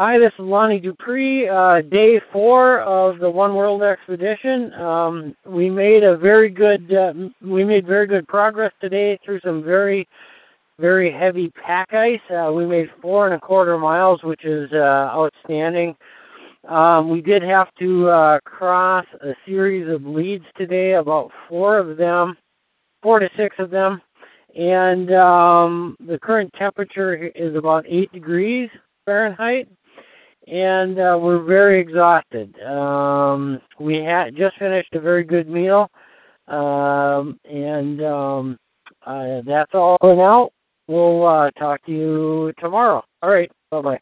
Hi, this is Lonnie Dupre. Uh, day four of the One World expedition. Um, we made a very good. Uh, we made very good progress today through some very, very heavy pack ice. Uh, we made four and a quarter miles, which is uh, outstanding. Um, we did have to uh, cross a series of leads today, about four of them, four to six of them, and um, the current temperature is about eight degrees Fahrenheit and uh, we're very exhausted. Um, we had just finished a very good meal, um, and um, uh, that's all for now. We'll uh, talk to you tomorrow. All right. Bye bye.